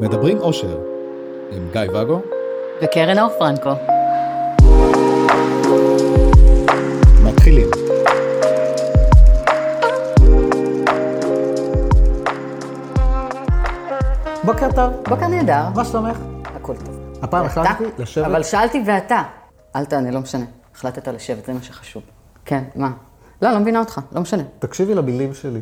מדברים אושר, עם גיא ואגו וקרן אור פרנקו. מתחילים. בוקר טוב, בוקר נהדר, מה שלומך? הכל טוב. הפעם? החלטתי לשבת... אבל שאלתי ואתה. אל תענה, לא משנה. החלטת לשבת, זה מה שחשוב. כן, מה? לא, לא מבינה אותך, לא משנה. תקשיבי למילים שלי.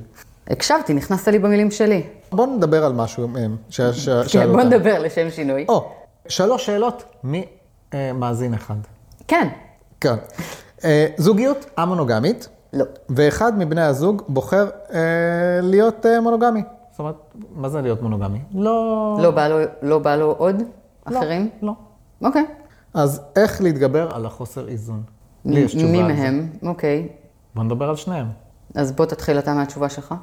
הקשבתי, נכנסת לי במילים שלי. בוא נדבר על משהו מהם. ש- ש- כן, שאלו בוא אותנו. נדבר לשם שינוי. או, שלוש שאלות ממאזין אחד. כן. כן. אה, זוגיות א-מונוגמית, לא. ואחד מבני הזוג בוחר אה, להיות אה, מונוגמי. זאת אומרת, מה זה להיות מונוגמי? לא... לא בא לו, לא בא לו עוד? לא, אחרים? לא. אוקיי. אז איך להתגבר על החוסר איזון? לי יש תשובה מי על זה. מהם? אוקיי. בוא נדבר על שניהם. אז בוא תתחיל אתה מהתשובה שלך.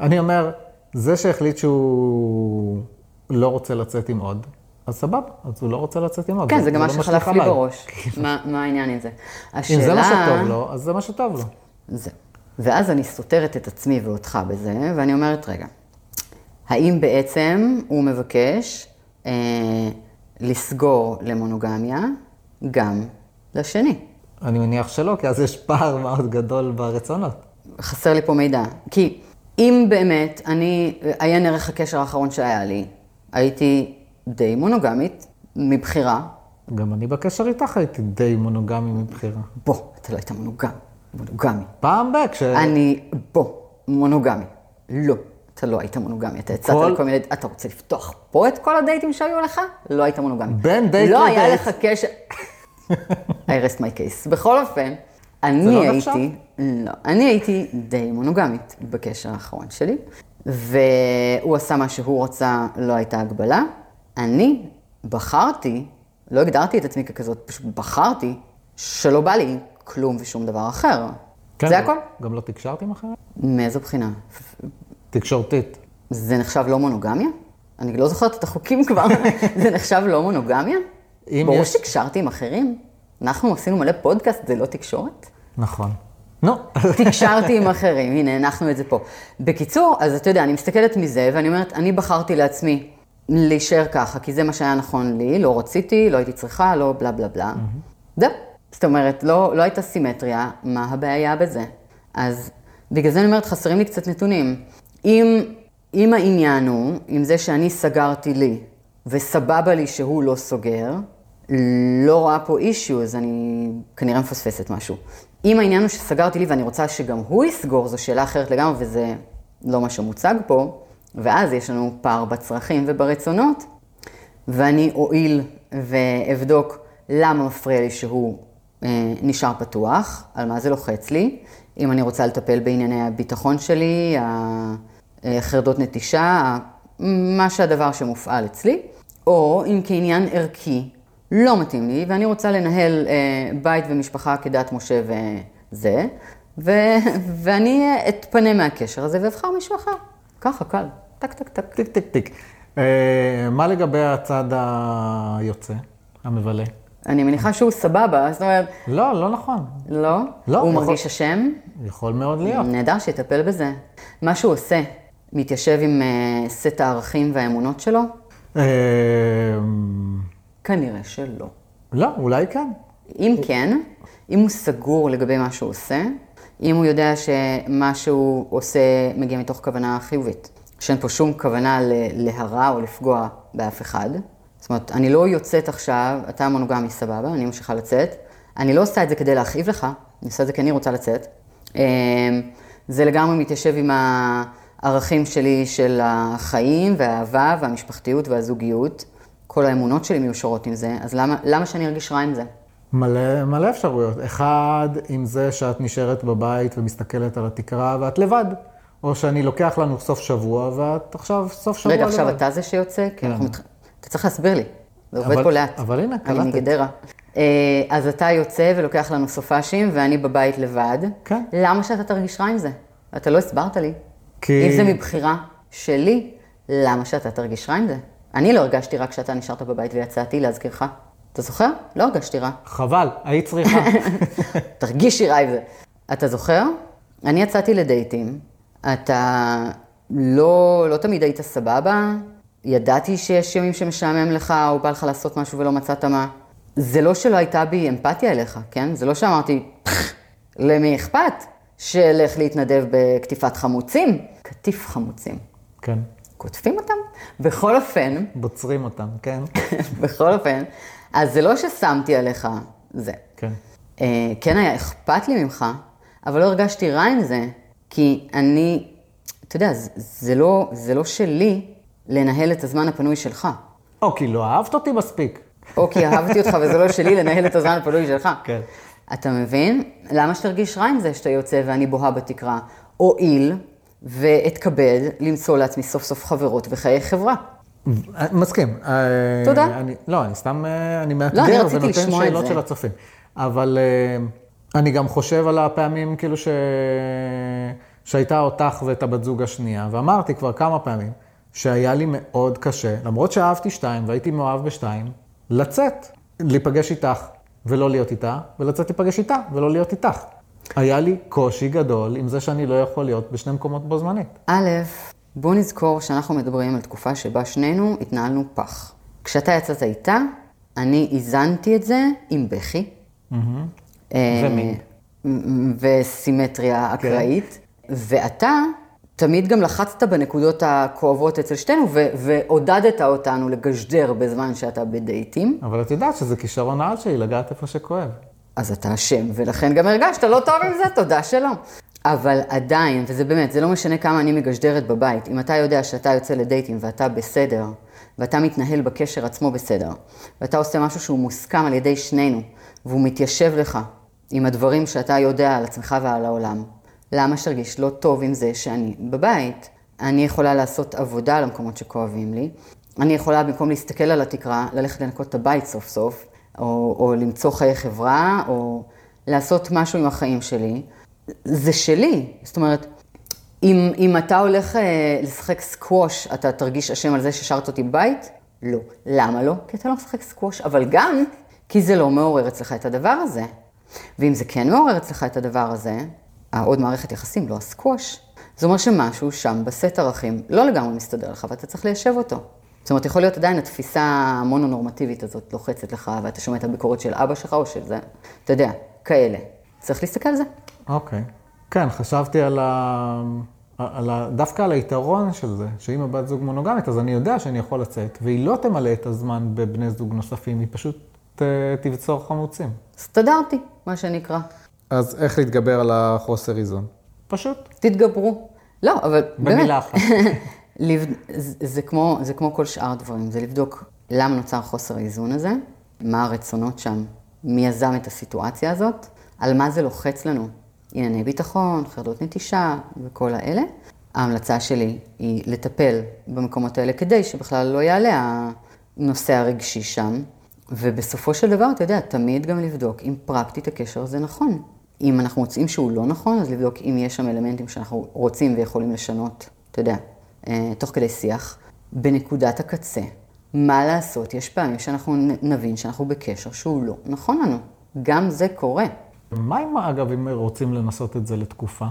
אני אומר, זה שהחליט שהוא לא רוצה לצאת עם עוד, אז סבבה, אז הוא לא רוצה לצאת עם עוד. כן, זה גם מה לא שחלף משליך לי. בראש. מה מה העניין עם זה? אם זה מה השאלה- שטוב לו, אז זה מה שטוב לו. זה. ואז אני סותרת את עצמי ואותך בזה, ואני אומרת, רגע, האם בעצם הוא מבקש אה, לסגור למונוגמיה גם לשני? אני מניח שלא, כי אז יש פער מאוד גדול ברצונות. חסר לי פה מידע. כי אם באמת אני, עיין ערך הקשר האחרון שהיה לי, הייתי די מונוגמית, מבחירה. גם אני בקשר איתך הייתי די מונוגמי מבחירה. בוא, אתה לא היית מונוגמי, מונוגמי. פעם ב... כש... אני, בוא, מונוגמי. לא, אתה לא היית מונוגמי. אתה הצעת כל- לי כל מיני... אתה רוצה לפתוח פה את כל הדייטים שהיו לך? לא היית מונוגמי. בין דייט לא היה לדייט. לך קשר... I rest my case. בכל אופן, אני לא הייתי... נחשב? לא. אני הייתי די מונוגמית בקשר האחרון שלי, והוא עשה מה שהוא רצה, לא הייתה הגבלה. אני בחרתי, לא הגדרתי את עצמי ככזאת, פשוט בחרתי שלא בא לי כלום ושום דבר אחר. כן, זה הכל? גם לא תקשרת עם אחרים? מאיזו בחינה? תקשורתית. זה נחשב לא מונוגמיה? אני לא זוכרת את החוקים כבר. זה נחשב לא מונוגמיה? ברור יש- שתקשרתי עם אחרים. אנחנו עשינו מלא פודקאסט, זה לא תקשורת? נכון. נו, תקשרתי עם אחרים, הנה, הנחנו את זה פה. בקיצור, אז אתה יודע, אני מסתכלת מזה, ואני אומרת, אני בחרתי לעצמי להישאר ככה, כי זה מה שהיה נכון לי, לא רציתי, לא הייתי צריכה, לא בלה בלה בלה. זהו. זאת אומרת, לא, לא הייתה סימטריה, מה הבעיה בזה? אז בגלל זה אני אומרת, חסרים לי קצת נתונים. אם, אם העניין הוא, עם זה שאני סגרתי לי, וסבבה לי שהוא לא סוגר, לא רואה פה אישיו, אז אני כנראה מפספסת משהו. אם העניין הוא שסגרתי לי ואני רוצה שגם הוא יסגור, זו שאלה אחרת לגמרי, וזה לא מה שמוצג פה, ואז יש לנו פער בצרכים וברצונות, ואני אועיל ואבדוק למה מפריע לי שהוא אה, נשאר פתוח, על מה זה לוחץ לי, אם אני רוצה לטפל בענייני הביטחון שלי, החרדות נטישה, מה שהדבר שמופעל אצלי, או אם כעניין ערכי לא מתאים לי, ואני רוצה לנהל אה, בית ומשפחה כדת משה וזה, ו- ואני אתפנה מהקשר הזה ואבחר מישהו אחר. ככה, קל. טק, טק, טק. טיק טיק טיק. אה, מה לגבי הצד היוצא, המבלה? אני מניחה שהוא סבבה, זאת אומרת, לא, לא נכון. לא? לא, הוא יכול- מרגיש אשם? יכול מאוד להיות. נהדר, שיטפל בזה. מה שהוא עושה, מתיישב עם אה, סט הערכים והאמונות שלו? אה, כנראה שלא. לא, אולי כן. אם כן, אם הוא סגור לגבי מה שהוא עושה, אם הוא יודע שמה שהוא עושה מגיע מתוך כוונה חיובית, שאין פה שום כוונה להרע או לפגוע באף אחד. זאת אומרת, אני לא יוצאת עכשיו, אתה מונוגמי סבבה, אני ממשיכה לצאת. אני לא עושה את זה כדי להכאיב לך, אני עושה את זה כי אני רוצה לצאת. אה, זה לגמרי מתיישב עם הערכים שלי של החיים והאהבה והמשפחתיות והזוגיות. כל האמונות שלי מיושרות עם זה, אז למה, למה שאני ארגיש רע עם זה? מלא, מלא אפשרויות. אחד, עם זה שאת נשארת בבית ומסתכלת על התקרה ואת לבד. או שאני לוקח לנו סוף שבוע ואת עכשיו סוף שבוע רגע, לבד. עכשיו אתה זה שיוצא? כי אנחנו. אתה צריך להסביר לי. זה עובד אבל- פה לאט. אבל הנה, אני קלטת. מגדרה. אה, אז אתה יוצא ולוקח לנו סופאשים, ואני בבית לבד. כן. למה שאתה תרגיש רע עם זה? אתה לא הסברת לי. כי- אם זה מבחירה שלי, למה שאתה תרגיש רע עם זה? אני לא הרגשתי רע כשאתה נשארת בבית ויצאתי, להזכירך. אתה זוכר? לא הרגשתי רע. חבל, היית צריכה. תרגישי רע עם זה. אתה זוכר? אני יצאתי לדייטים, אתה לא, לא תמיד היית סבבה, ידעתי שיש ימים שמשעמם לך, או בא לך לעשות משהו ולא מצאת מה. זה לא שלא הייתה בי אמפתיה אליך, כן? זה לא שאמרתי, "פח, למי אכפת? שאלך להתנדב בקטיפת חמוצים. קטיף חמוצים. כן. קוטפים אותם? בכל אופן, בוצרים אותם, כן? בכל אופן, אז זה לא ששמתי עליך זה. כן. אה, כן היה אכפת לי ממך, אבל לא הרגשתי רע עם זה, כי אני, אתה יודע, זה, זה, לא, זה לא שלי לנהל את הזמן הפנוי שלך. או כי לא אהבת אותי מספיק. או כי אהבתי אותך וזה לא שלי לנהל את הזמן הפנוי שלך. כן. אתה מבין? למה שתרגיש רע עם זה שאתה יוצא ואני בוהה בתקרה? הואיל ואתכבד למצוא לעצמי סוף סוף חברות וחיי חברה. מסכים. אה, תודה. אני, לא, אני סתם, אה, אני אני מאתגר רציתי ונותן שאלות. של הצופים. אבל אה, אני גם חושב על הפעמים כאילו ש... שהייתה אותך ואת הבת זוג השנייה, ואמרתי כבר כמה פעמים שהיה לי מאוד קשה, למרות שאהבתי שתיים והייתי מאוהב בשתיים, לצאת, להיפגש איתך ולא להיות איתה, ולצאת להיפגש איתה ולא להיות איתך. היה לי קושי גדול עם זה שאני לא יכול להיות בשני מקומות בו זמנית. א', בוא נזכור שאנחנו מדברים על תקופה שבה שנינו התנהלנו פח. כשאתה יצאת איתה, אני איזנתי את זה עם בכי. אה, ומין. וסימטריה אקראית. ואתה תמיד גם לחצת בנקודות הכואבות אצל שתינו, ועודדת אותנו לגשדר בזמן שאתה בדייטים. אבל את יודעת שזה כישרון העל שלי, לגעת איפה שכואב. אז אתה אשם, ולכן גם הרגשת לא טוב עם זה, תודה שלא. אבל עדיין, וזה באמת, זה לא משנה כמה אני מגשדרת בבית, אם אתה יודע שאתה יוצא לדייטים ואתה בסדר, ואתה מתנהל בקשר עצמו בסדר, ואתה עושה משהו שהוא מוסכם על ידי שנינו, והוא מתיישב לך עם הדברים שאתה יודע על עצמך ועל העולם, למה שתרגיש לא טוב עם זה שאני בבית? אני יכולה לעשות עבודה על המקומות שכואבים לי, אני יכולה במקום להסתכל על התקרה, ללכת לנקות את הבית סוף סוף, או, או למצוא חיי חברה, או לעשות משהו עם החיים שלי. זה שלי. זאת אומרת, אם, אם אתה הולך אה, לשחק סקווש, אתה תרגיש אשם על זה ששרת אותי בבית? לא. למה לא? כי אתה לא משחק סקווש, אבל גם כי זה לא מעורר אצלך את הדבר הזה. ואם זה כן מעורר אצלך את הדבר הזה, העוד מערכת יחסים, לא הסקווש, זה אומר שמשהו שם בסט ערכים לא לגמרי מסתדר לך ואתה צריך ליישב אותו. זאת אומרת, יכול להיות עדיין התפיסה המונונורמטיבית הזאת לוחצת לך, ואתה שומע את הביקורת של אבא שלך או של זה, אתה יודע, כאלה. צריך להסתכל על זה. אוקיי. כן, חשבתי על ה... על ה... דווקא על היתרון של זה, שאם הבת זוג מונוגמית, אז אני יודע שאני יכול לצאת, והיא לא תמלא את הזמן בבני זוג נוספים, היא פשוט ת... תבצור חמוצים. הסתדרתי, מה שנקרא. אז איך להתגבר על החוסר איזון? פשוט. תתגברו. לא, אבל באמת, במילה אחת. זה, כמו, זה כמו כל שאר הדברים, זה לבדוק למה נוצר חוסר האיזון הזה, מה הרצונות שם, מי יזם את הסיטואציה הזאת, על מה זה לוחץ לנו, ענייני ביטחון, חרדות נטישה וכל האלה. ההמלצה שלי היא לטפל במקומות האלה כדי שבכלל לא יעלה הנושא הרגשי שם, ובסופו של דבר, אתה יודע, תמיד גם לבדוק אם פרקטית הקשר הזה נכון. אם אנחנו מוצאים שהוא לא נכון, אז לבדוק אם יש שם אלמנטים שאנחנו רוצים ויכולים לשנות, אתה יודע, תוך כדי שיח, בנקודת הקצה. מה לעשות? יש פעמים שאנחנו נבין שאנחנו בקשר שהוא לא נכון לנו. גם זה קורה. מה אם, אגב, אם רוצים לנסות את זה לתקופה?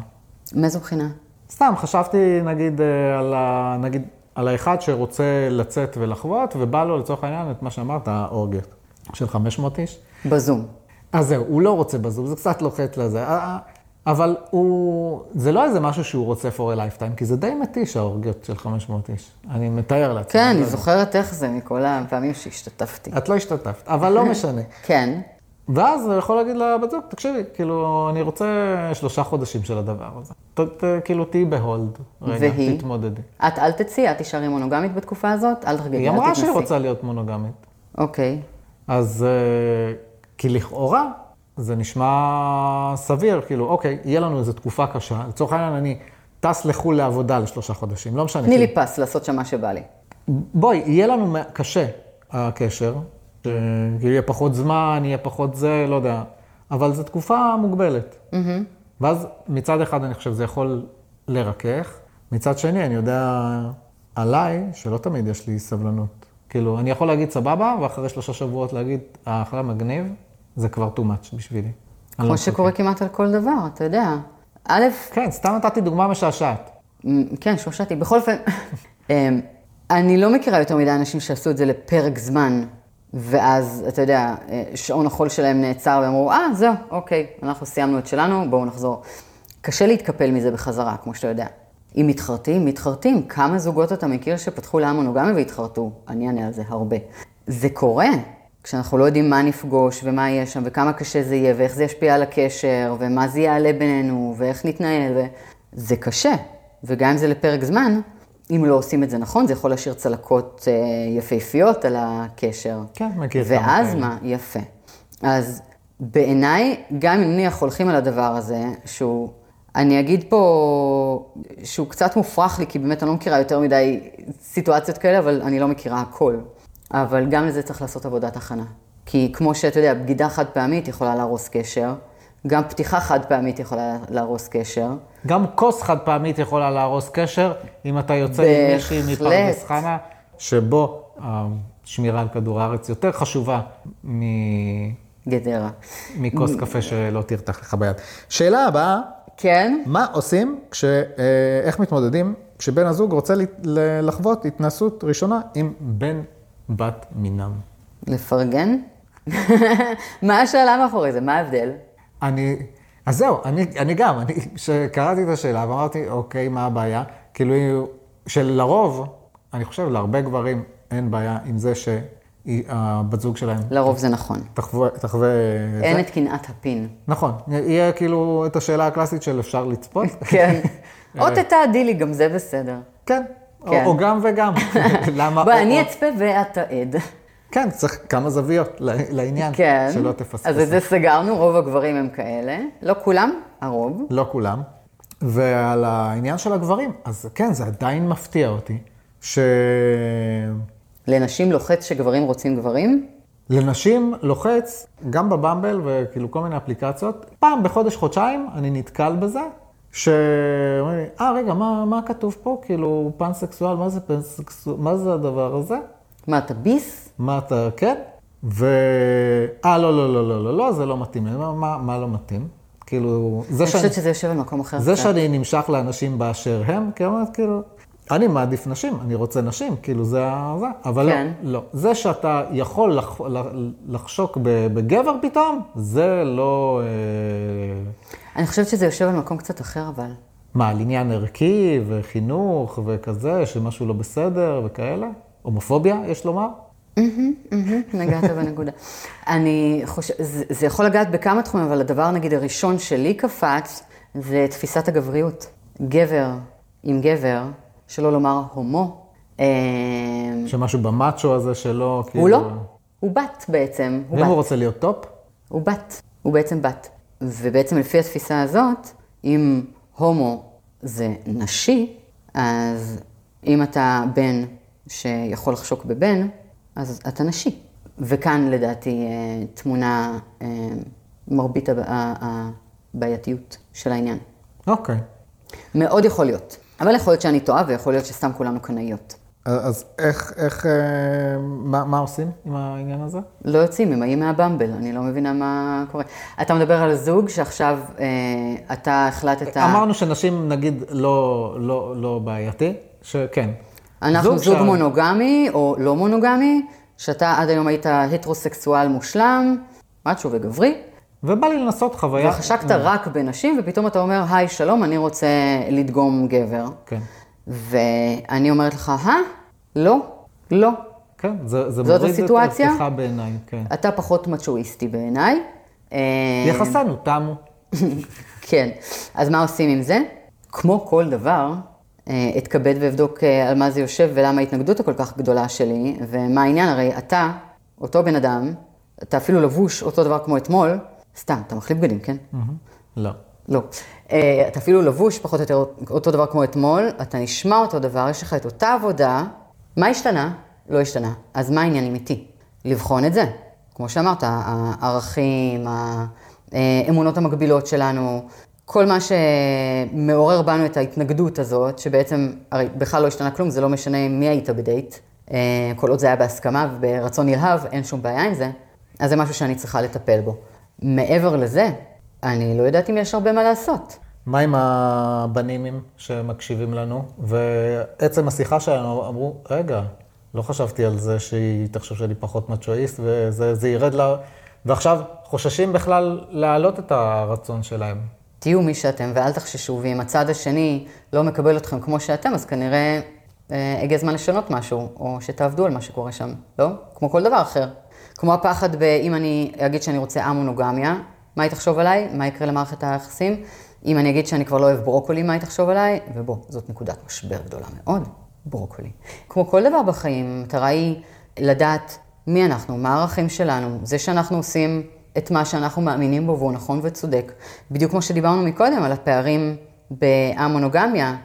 מאיזו בחינה? סתם, חשבתי, נגיד, אה, על, ה... נגיד, על האחד שרוצה לצאת ולחוות, ובא לו, לצורך העניין, את מה שאמרת, האורגט של 500 איש. בזום. אז זהו, הוא לא רוצה בזום, זה קצת לוחץ לזה. אבל הוא, זה לא איזה משהו שהוא רוצה for a lifetime, כי זה די מתיש האורגיות של 500 איש. אני מתאר לעצמי. כן, לא אני יודע. זוכרת איך זה מכל הפעמים שהשתתפתי. את לא השתתפת, אבל לא משנה. כן, ואז הוא יכול להגיד לבת זוג, תקשיבי, כאילו, אני רוצה שלושה חודשים של הדבר הזה. ת, ת, כאילו, תהיי בהולד. רגע, והיא? תתמודדי. את אל תצאי, את תישארי מונוגמית בתקופה הזאת, אל תרגידי, היא אל אמרה תתנסי. שהיא רוצה להיות מונוגמית. אוקיי. אז אה, כי לכאורה זה נשמע סביר, כאילו, אוקיי, יהיה לנו איזו תקופה קשה. לצורך העניין, אני טס לחו"ל לעבודה לשלושה חודשים, לא משנה. תני לי פס לעשות שם מה שבא לי. בואי, יהיה לנו קשה הקשר, ש- כאילו יהיה פחות זמן, יהיה פחות זה, לא יודע, אבל זו תקופה מוגבלת. ואז מצד אחד אני חושב זה יכול לרכך, מצד שני אני יודע עליי שלא תמיד יש לי סבלנות. כאילו, אני יכול להגיד סבבה, ואחרי שלושה שבועות להגיד, האחלה מגניב, זה כבר too much בשבילי. לא כמו מחכה. שקורה כמעט על כל דבר, אתה יודע. א', כן, סתם נתתי דוגמה משעשעת. כן, שושתי. בכל אופן, אמ, אני לא מכירה יותר מדי אנשים שעשו את זה לפרק זמן, ואז, אתה יודע, אה, שעון החול שלהם נעצר והם אמרו, אה, זהו, אוקיי, אנחנו סיימנו את שלנו, בואו נחזור. קשה להתקפל מזה בחזרה, כמו שאתה יודע. אם מתחרטים, מתחרטים. כמה זוגות אתה מכיר שפתחו למונוגמי והתחרטו? אני אענה על זה הרבה. זה קורה, כשאנחנו לא יודעים מה נפגוש ומה יהיה שם, וכמה קשה זה יהיה, ואיך זה ישפיע על הקשר, ומה זה יעלה בינינו, ואיך נתנהל, ו... זה קשה. וגם אם זה לפרק זמן, אם לא עושים את זה נכון, זה יכול להשאיר צלקות אה, יפהפיות על הקשר. כן, מכיר כמה ואז כאלה. מה? יפה. אז בעיניי, גם אם נניח הולכים על הדבר הזה, שהוא, אני אגיד פה שהוא קצת מופרך לי, כי באמת אני לא מכירה יותר מדי סיטואציות כאלה, אבל אני לא מכירה הכל. אבל גם לזה צריך לעשות עבודת הכנה. כי כמו שאתה יודע, בגידה חד פעמית יכולה להרוס קשר, גם פתיחה חד פעמית יכולה להרוס קשר. גם כוס חד פעמית יכולה להרוס קשר, אם אתה יוצא עם מישהי. מפרדס חנה, שבו השמירה על כדור הארץ יותר חשובה מ- גדרה. מכוס קפה שלא תרתח לך ביד. שאלה הבאה, כן? מה עושים, כש, אה, איך מתמודדים כשבן הזוג רוצה לחוות התנסות ראשונה עם בן בת מינם. לפרגן? מה השאלה מאחורי זה? מה ההבדל? אני, אז זהו, אני, אני גם, אני, כשקראתי את השאלה ואמרתי, אוקיי, מה הבעיה? כאילו, שלרוב, אני חושב, להרבה גברים אין בעיה עם זה שהבת זוג שלהם לרוב זה נכון. תחווה, תחווה אין זה. את קנאת הפין. נכון, יהיה כאילו את השאלה הקלאסית של אפשר לצפות. כן. או תתעדי לי, גם זה בסדר. כן, כן. או גם וגם. למה? בוא, או- אני או- אצפה ואתה עד. כן, צריך כמה זוויות לעניין, כן. שלא תפספס. אז את זה סגרנו, רוב הגברים הם כאלה. לא כולם, הרוב. לא כולם. ועל העניין של הגברים, אז כן, זה עדיין מפתיע אותי, לנשים לוחץ שגברים רוצים גברים? שלנשים לוחץ, גם בבמבל וכאילו כל מיני אפליקציות, פעם בחודש, חודשיים, אני נתקל בזה, שאומרים לי, אה, רגע, מה, מה כתוב פה? כאילו, פנסקסואל, מה זה פנסקסואל, מה זה הדבר הזה? מה, אתה ביס? מה אתה, כן? ו... אה, לא, לא, לא, לא, לא, לא, זה לא מתאים. מה, מה, מה לא מתאים? כאילו, זה אני שאני, חושבת שזה יושב במקום אחר. זה קצת. שאני נמשך לאנשים באשר הם, כאילו, אני מעדיף נשים, אני רוצה נשים, כאילו, זה ה... זה, אבל כן. לא, לא. זה שאתה יכול לח, לחשוק בגבר פתאום, זה לא... אה, אני חושבת שזה יושב במקום קצת אחר, אבל. מה, על עניין ערכי וחינוך וכזה, שמשהו לא בסדר וכאלה? הומופוביה, יש לומר? נגעת בנקודה. אני חושבת, זה, יכול לגעת בכמה תחומים, אבל הדבר, נגיד, הראשון שלי קפץ, זה תפיסת הגבריות. גבר עם גבר, שלא לומר הומו, אה, שמשהו במצ'ו הזה שלא, כאילו... הוא לא, הוא בת בעצם, ואם הוא. רוצה להיות top? הוא בת, הוא בעצם בת. ובעצם לפי התפיסה הזאת, אם הומו זה נשי, אז אם אתה בן שיכול לחשוק בבן, אז אתה נשי. וכאן לדעתי אה, תמונה אה, מרבית הבעייתיות של העניין. אוקיי. מאוד יכול להיות. אבל יכול להיות שאני טועה ויכול להיות שסתם כולנו קנאיות. אז איך, איך, אה, מה, מה עושים עם העניין הזה? לא יוצאים, הם באים מהבמבל, אני לא מבינה מה קורה. אתה מדבר על זוג שעכשיו אה, אתה החלטת... אמרנו שנשים, נגיד, לא, לא, לא בעייתי, שכן. אנחנו זוג שה- מונוגמי או לא מונוגמי, שאתה עד היום היית הטרוסקסואל מושלם, מאצ'ו וגברי, ובא לי לנסות חוויה... וחשקת רק בנשים, ופתאום אתה אומר, היי, שלום, אני רוצה לדגום גבר. כן, ואני אומרת לך, אה? לא, לא. כן, זה, זה מוריד הסיטואציה? את השיחה בעיניי, כן. אתה פחות מצ'ואיסטי בעיניי. אה, יחסינו תמו. כן. אז מה עושים עם זה? כמו כל דבר, אה, אתכבד ואבדוק אה, על מה זה יושב ולמה ההתנגדות הכל כך גדולה שלי, ומה העניין, הרי אתה, אותו בן אדם, אתה אפילו לבוש אותו דבר כמו אתמול, סתם, אתה מחליף בגדים, כן? לא. לא. אה, אתה אפילו לבוש פחות או יותר אותו דבר כמו אתמול, אתה נשמע אותו דבר, יש לך את אותה עבודה, מה השתנה? לא השתנה. אז מה העניינים איתי? לבחון את זה. כמו שאמרת, הערכים, האמונות המקבילות שלנו, כל מה שמעורר בנו את ההתנגדות הזאת, שבעצם, הרי בכלל לא השתנה כלום, זה לא משנה מי היית בדייט, אה, כל עוד זה היה בהסכמה וברצון נלהב, אין שום בעיה עם זה, אז זה משהו שאני צריכה לטפל בו. מעבר לזה, אני לא יודעת אם יש הרבה מה לעשות. מה עם הבנים שמקשיבים לנו? ועצם השיחה שלנו אמרו, רגע, לא חשבתי על זה שהיא תחשוב שאני פחות מצ'ואיסט, וזה ירד לה... ועכשיו חוששים בכלל להעלות את הרצון שלהם. תהיו מי שאתם ואל תחששו, ואם הצד השני לא מקבל אתכם כמו שאתם, אז כנראה אה, הגיע הזמן לשנות משהו, או שתעבדו על מה שקורה שם, לא? כמו כל דבר אחר. כמו הפחד באם אני אגיד שאני רוצה א-מונוגמיה, מה היא תחשוב עליי? מה יקרה למערכת היחסים? אם אני אגיד שאני כבר לא אוהב ברוקולי, מה היא תחשוב עליי? ובוא, זאת נקודת משבר גדולה מאוד, ברוקולי. כמו כל דבר בחיים, המטרה היא לדעת מי אנחנו, מה הערכים שלנו, זה שאנחנו עושים את מה שאנחנו מאמינים בו והוא נכון וצודק. בדיוק כמו שדיברנו מקודם על הפערים בהמונוגמיה,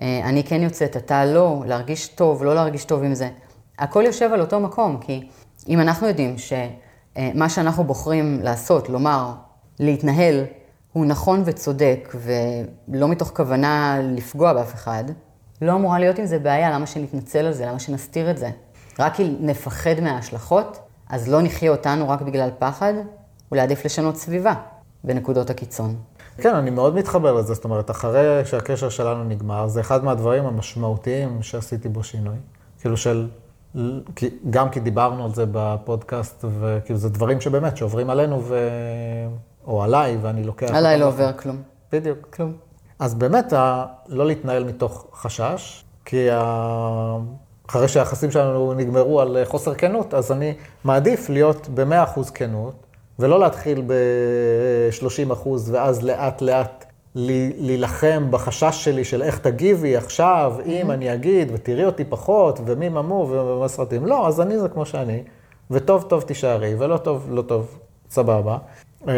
אה, אני כן יוצאת, אתה לא, להרגיש טוב, לא להרגיש טוב עם זה. הכל יושב על אותו מקום, כי אם אנחנו יודעים שמה שאנחנו בוחרים לעשות, לומר, להתנהל, הוא נכון וצודק, ולא מתוך כוונה לפגוע באף אחד, לא אמורה להיות עם זה בעיה, למה שנתנצל על זה, למה שנסתיר את זה? רק אם נפחד מההשלכות, אז לא נחיה אותנו רק בגלל פחד, אולי עדיף לשנות סביבה בנקודות הקיצון. כן, אני מאוד מתחבר לזה, זאת אומרת, אחרי שהקשר שלנו נגמר, זה אחד מהדברים המשמעותיים שעשיתי בו שינוי. כאילו של, גם כי דיברנו על זה בפודקאסט, וכאילו זה דברים שבאמת, שעוברים עלינו, ו... או עליי, ואני לוקח... עליי לא עובר כלום. בדיוק. כלום. אז באמת, לא להתנהל מתוך חשש, כי אחרי שהיחסים שלנו נגמרו על חוסר כנות, אז אני מעדיף להיות ב-100% כנות, ולא להתחיל ב-30 אחוז, ואז לאט לאט להילחם בחשש שלי של איך תגיבי עכשיו, אם אני אגיד, ותראי אותי פחות, ומי ממו ומה סרטים. לא, אז אני זה כמו שאני, וטוב טוב תישארי, ולא טוב, לא טוב, סבבה. אה,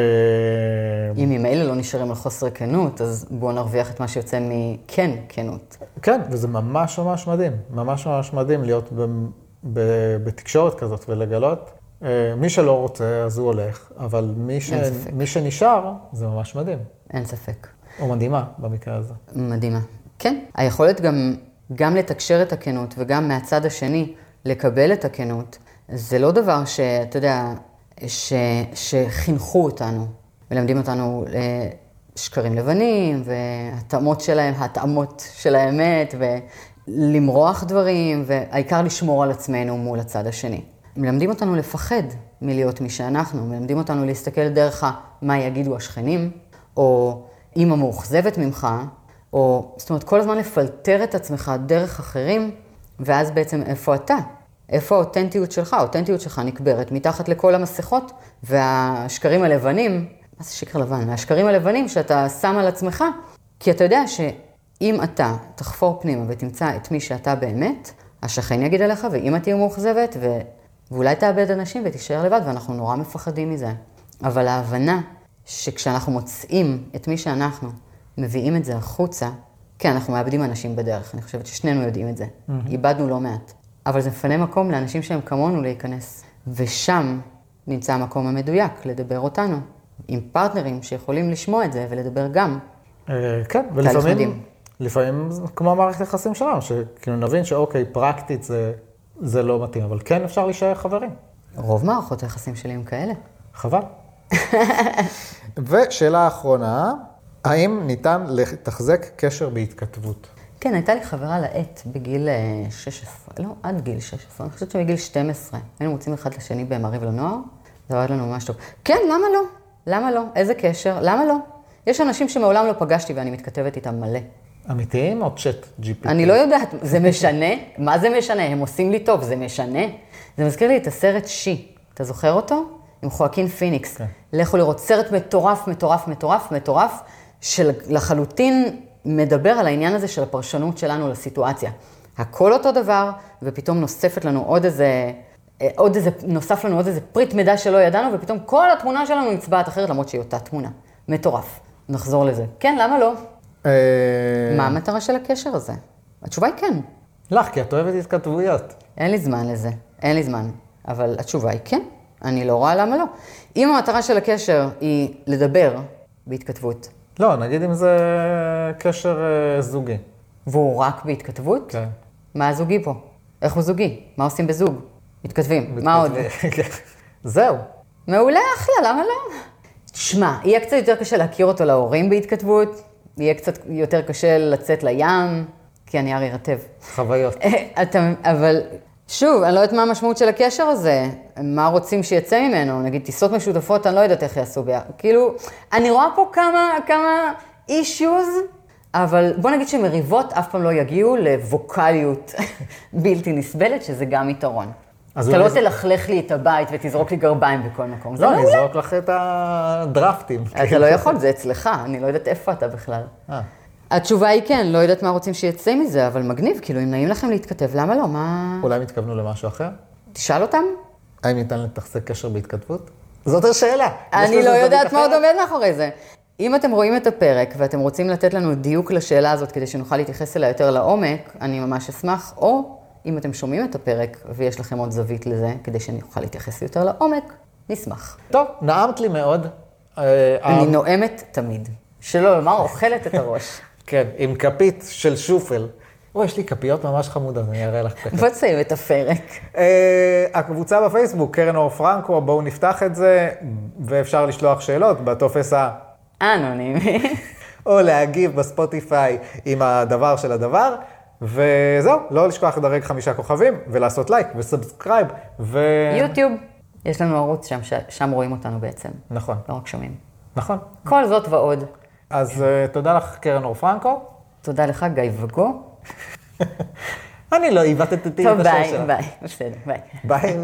אם ממילא לא נשארים על חוסר כנות, אז בואו נרוויח את מה שיוצא מכן כנות. כן, וזה ממש ממש מדהים, ממש ממש מדהים להיות בתקשורת כזאת ולגלות אה, מי שלא רוצה, אז הוא הולך, אבל מי, ש... מי שנשאר, זה ממש מדהים. אין ספק. או מדהימה, במקרה הזה. מדהימה. כן, היכולת גם, גם לתקשר את הכנות וגם מהצד השני לקבל את הכנות, זה לא דבר שאתה יודע, ש... שחינכו אותנו, מלמדים אותנו אה, שקרים לבנים והתאמות שלהם, התאמות של האמת, ולמרוח דברים, והעיקר לשמור על עצמנו מול הצד השני. מלמדים אותנו לפחד מלהיות מי שאנחנו, מלמדים אותנו להסתכל דרך מה יגידו השכנים, או אימא מאוכזבת ממך, או זאת אומרת, כל הזמן לפלטר את עצמך דרך אחרים, ואז בעצם איפה אתה? איפה האותנטיות שלך? האותנטיות שלך נקברת מתחת לכל המסכות, והשקרים הלבנים, מה זה שקר לבן? השקרים הלבנים שאתה שם על עצמך, כי אתה יודע שאם אתה תחפור פנימה ותמצא את מי שאתה באמת, השכן יגיד עליך, ואמא תהיה מאוכזבת, ו... ואולי תאבד אנשים ותישאר לבד, ואנחנו נורא מפחדים מזה. אבל ההבנה שכשאנחנו מוצאים את מי שאנחנו, מביאים את זה החוצה, כן, אנחנו מאבדים אנשים בדרך, אני חושבת ששנינו יודעים את זה. Mm-hmm. איבדנו לא מעט. אבל זה מפנה מקום לאנשים שהם כמונו להיכנס. ושם נמצא המקום המדויק לדבר אותנו, עם פרטנרים שיכולים לשמוע את זה ולדבר גם. אה, כן, ולפעמים, לפעמים כמו המערכת היחסים שלנו, שכאילו נבין שאוקיי, פרקטית זה זה לא מתאים, אבל כן אפשר להישאר חברים. רוב מערכות היחסים שלי הם כאלה. חבל. ושאלה אחרונה, האם ניתן לתחזק קשר בהתכתבות? כן, הייתה לי חברה לעט בגיל 16, אה, לא, עד גיל 16, אני חושבת שמגיל 12. היינו מוצאים אחד לשני במעריב לנוער, זה עבד לנו ממש טוב. כן, למה לא? למה לא? איזה קשר? למה לא? יש אנשים שמעולם לא פגשתי ואני מתכתבת איתם מלא. אמיתיים או צ'אט GPT? אני לא יודעת, זה משנה? מה זה משנה? הם עושים לי טוב, זה משנה? זה מזכיר לי את הסרט שי, אתה זוכר אותו? עם חואקין פיניקס. כן. לכו לראות סרט מטורף, מטורף, מטורף, מטורף, שלחלוטין מדבר על העניין הזה של הפרשנות שלנו לסיטואציה. הכל אותו דבר, ופתאום נוספת לנו עוד איזה, עוד איזה, נוסף לנו עוד איזה פריט מידע שלא ידענו, ופתאום כל התמונה שלנו נצבעת אחרת, למרות שהיא אותה תמונה. מטורף. נחזור לזה. כן, למה לא? אה, מה המטרה של הקשר הזה? התשובה היא כן. לך, כי את אוהבת התכתבויות. אין לי זמן לזה, אין לי זמן. אבל התשובה היא כן, אני לא רואה למה לא. אם המטרה של הקשר היא לדבר בהתכתבות. לא, נגיד אם זה קשר אה, זוגי. והוא רק בהתכתבות? כן. מה הזוגי פה? איך הוא זוגי? מה עושים בזוג? מתכתבים. מה עוד? כן. זהו. מעולה, אחלה, למה לא? תשמע, יהיה קצת יותר קשה להכיר אותו להורים בהתכתבות, יהיה קצת יותר קשה לצאת לים, כי הנייר יירטב. חוויות. אתה, אבל שוב, אני לא יודעת מה המשמעות של הקשר הזה, מה רוצים שיצא ממנו, נגיד טיסות משותפות, אני לא יודעת איך יעשו ביחד. כאילו, אני רואה פה כמה, כמה אישיוז, אבל בוא נגיד שמריבות אף פעם לא יגיעו לווקאליות בלתי נסבלת, שזה גם יתרון. אתה לא זה- תלכלך לי את הבית ותזרוק לי גרביים בכל מקום. זה לא, אני. אזרוק לך את הדרפטים. אתה לא יכול, זה אצלך, אני לא יודעת איפה אתה בכלל. התשובה היא כן, לא יודעת מה רוצים שיצא מזה, אבל מגניב, כאילו, אם נעים לכם להתכתב, למה לא? מה... אולי הם התכוונו למשהו אחר? תשאל אותם. האם ניתן לתחזק קשר בהתכתבות? זאת השאלה. אני לא יודעת מה עוד? עומד מאחורי זה. אם אתם רואים את הפרק ואתם רוצים לתת לנו דיוק לשאלה הזאת כדי שנוכל להתייחס אליה יותר לעומק, אני ממש אשמח, או אם אתם שומעים את הפרק ויש לכם עוד זווית לזה, כדי שנוכל להתייחס יותר לעומק, נשמח. טוב, נעמת לי מאוד. אה, אני אה, נואמת תמיד. שלא לומר, אוכלת את הראש. כן, עם כפית של שופל. או, יש לי כפיות ממש חמודות, אני אראה לך תכף. בוא תסיים את הפרק. אה, הקבוצה בפייסבוק, קרן אור פרנקו, בואו נפתח את זה, ואפשר לשלוח שאלות בטופס ה... אנונימי. או להגיב בספוטיפיי עם הדבר של הדבר, וזהו, לא לשכוח לדרג חמישה כוכבים, ולעשות לייק ו subscribe, ו... יוטיוב. יש לנו ערוץ שם, שם רואים אותנו בעצם, נכון, לא רק שומעים. נכון. כל זאת ועוד. אז אה, תודה לך, קרן אור פרנקו. תודה לך, גיא וגו. אני לא עיוותתי את טוב, השם ביי, שלך. ביי. בסדר, ביי. ביי.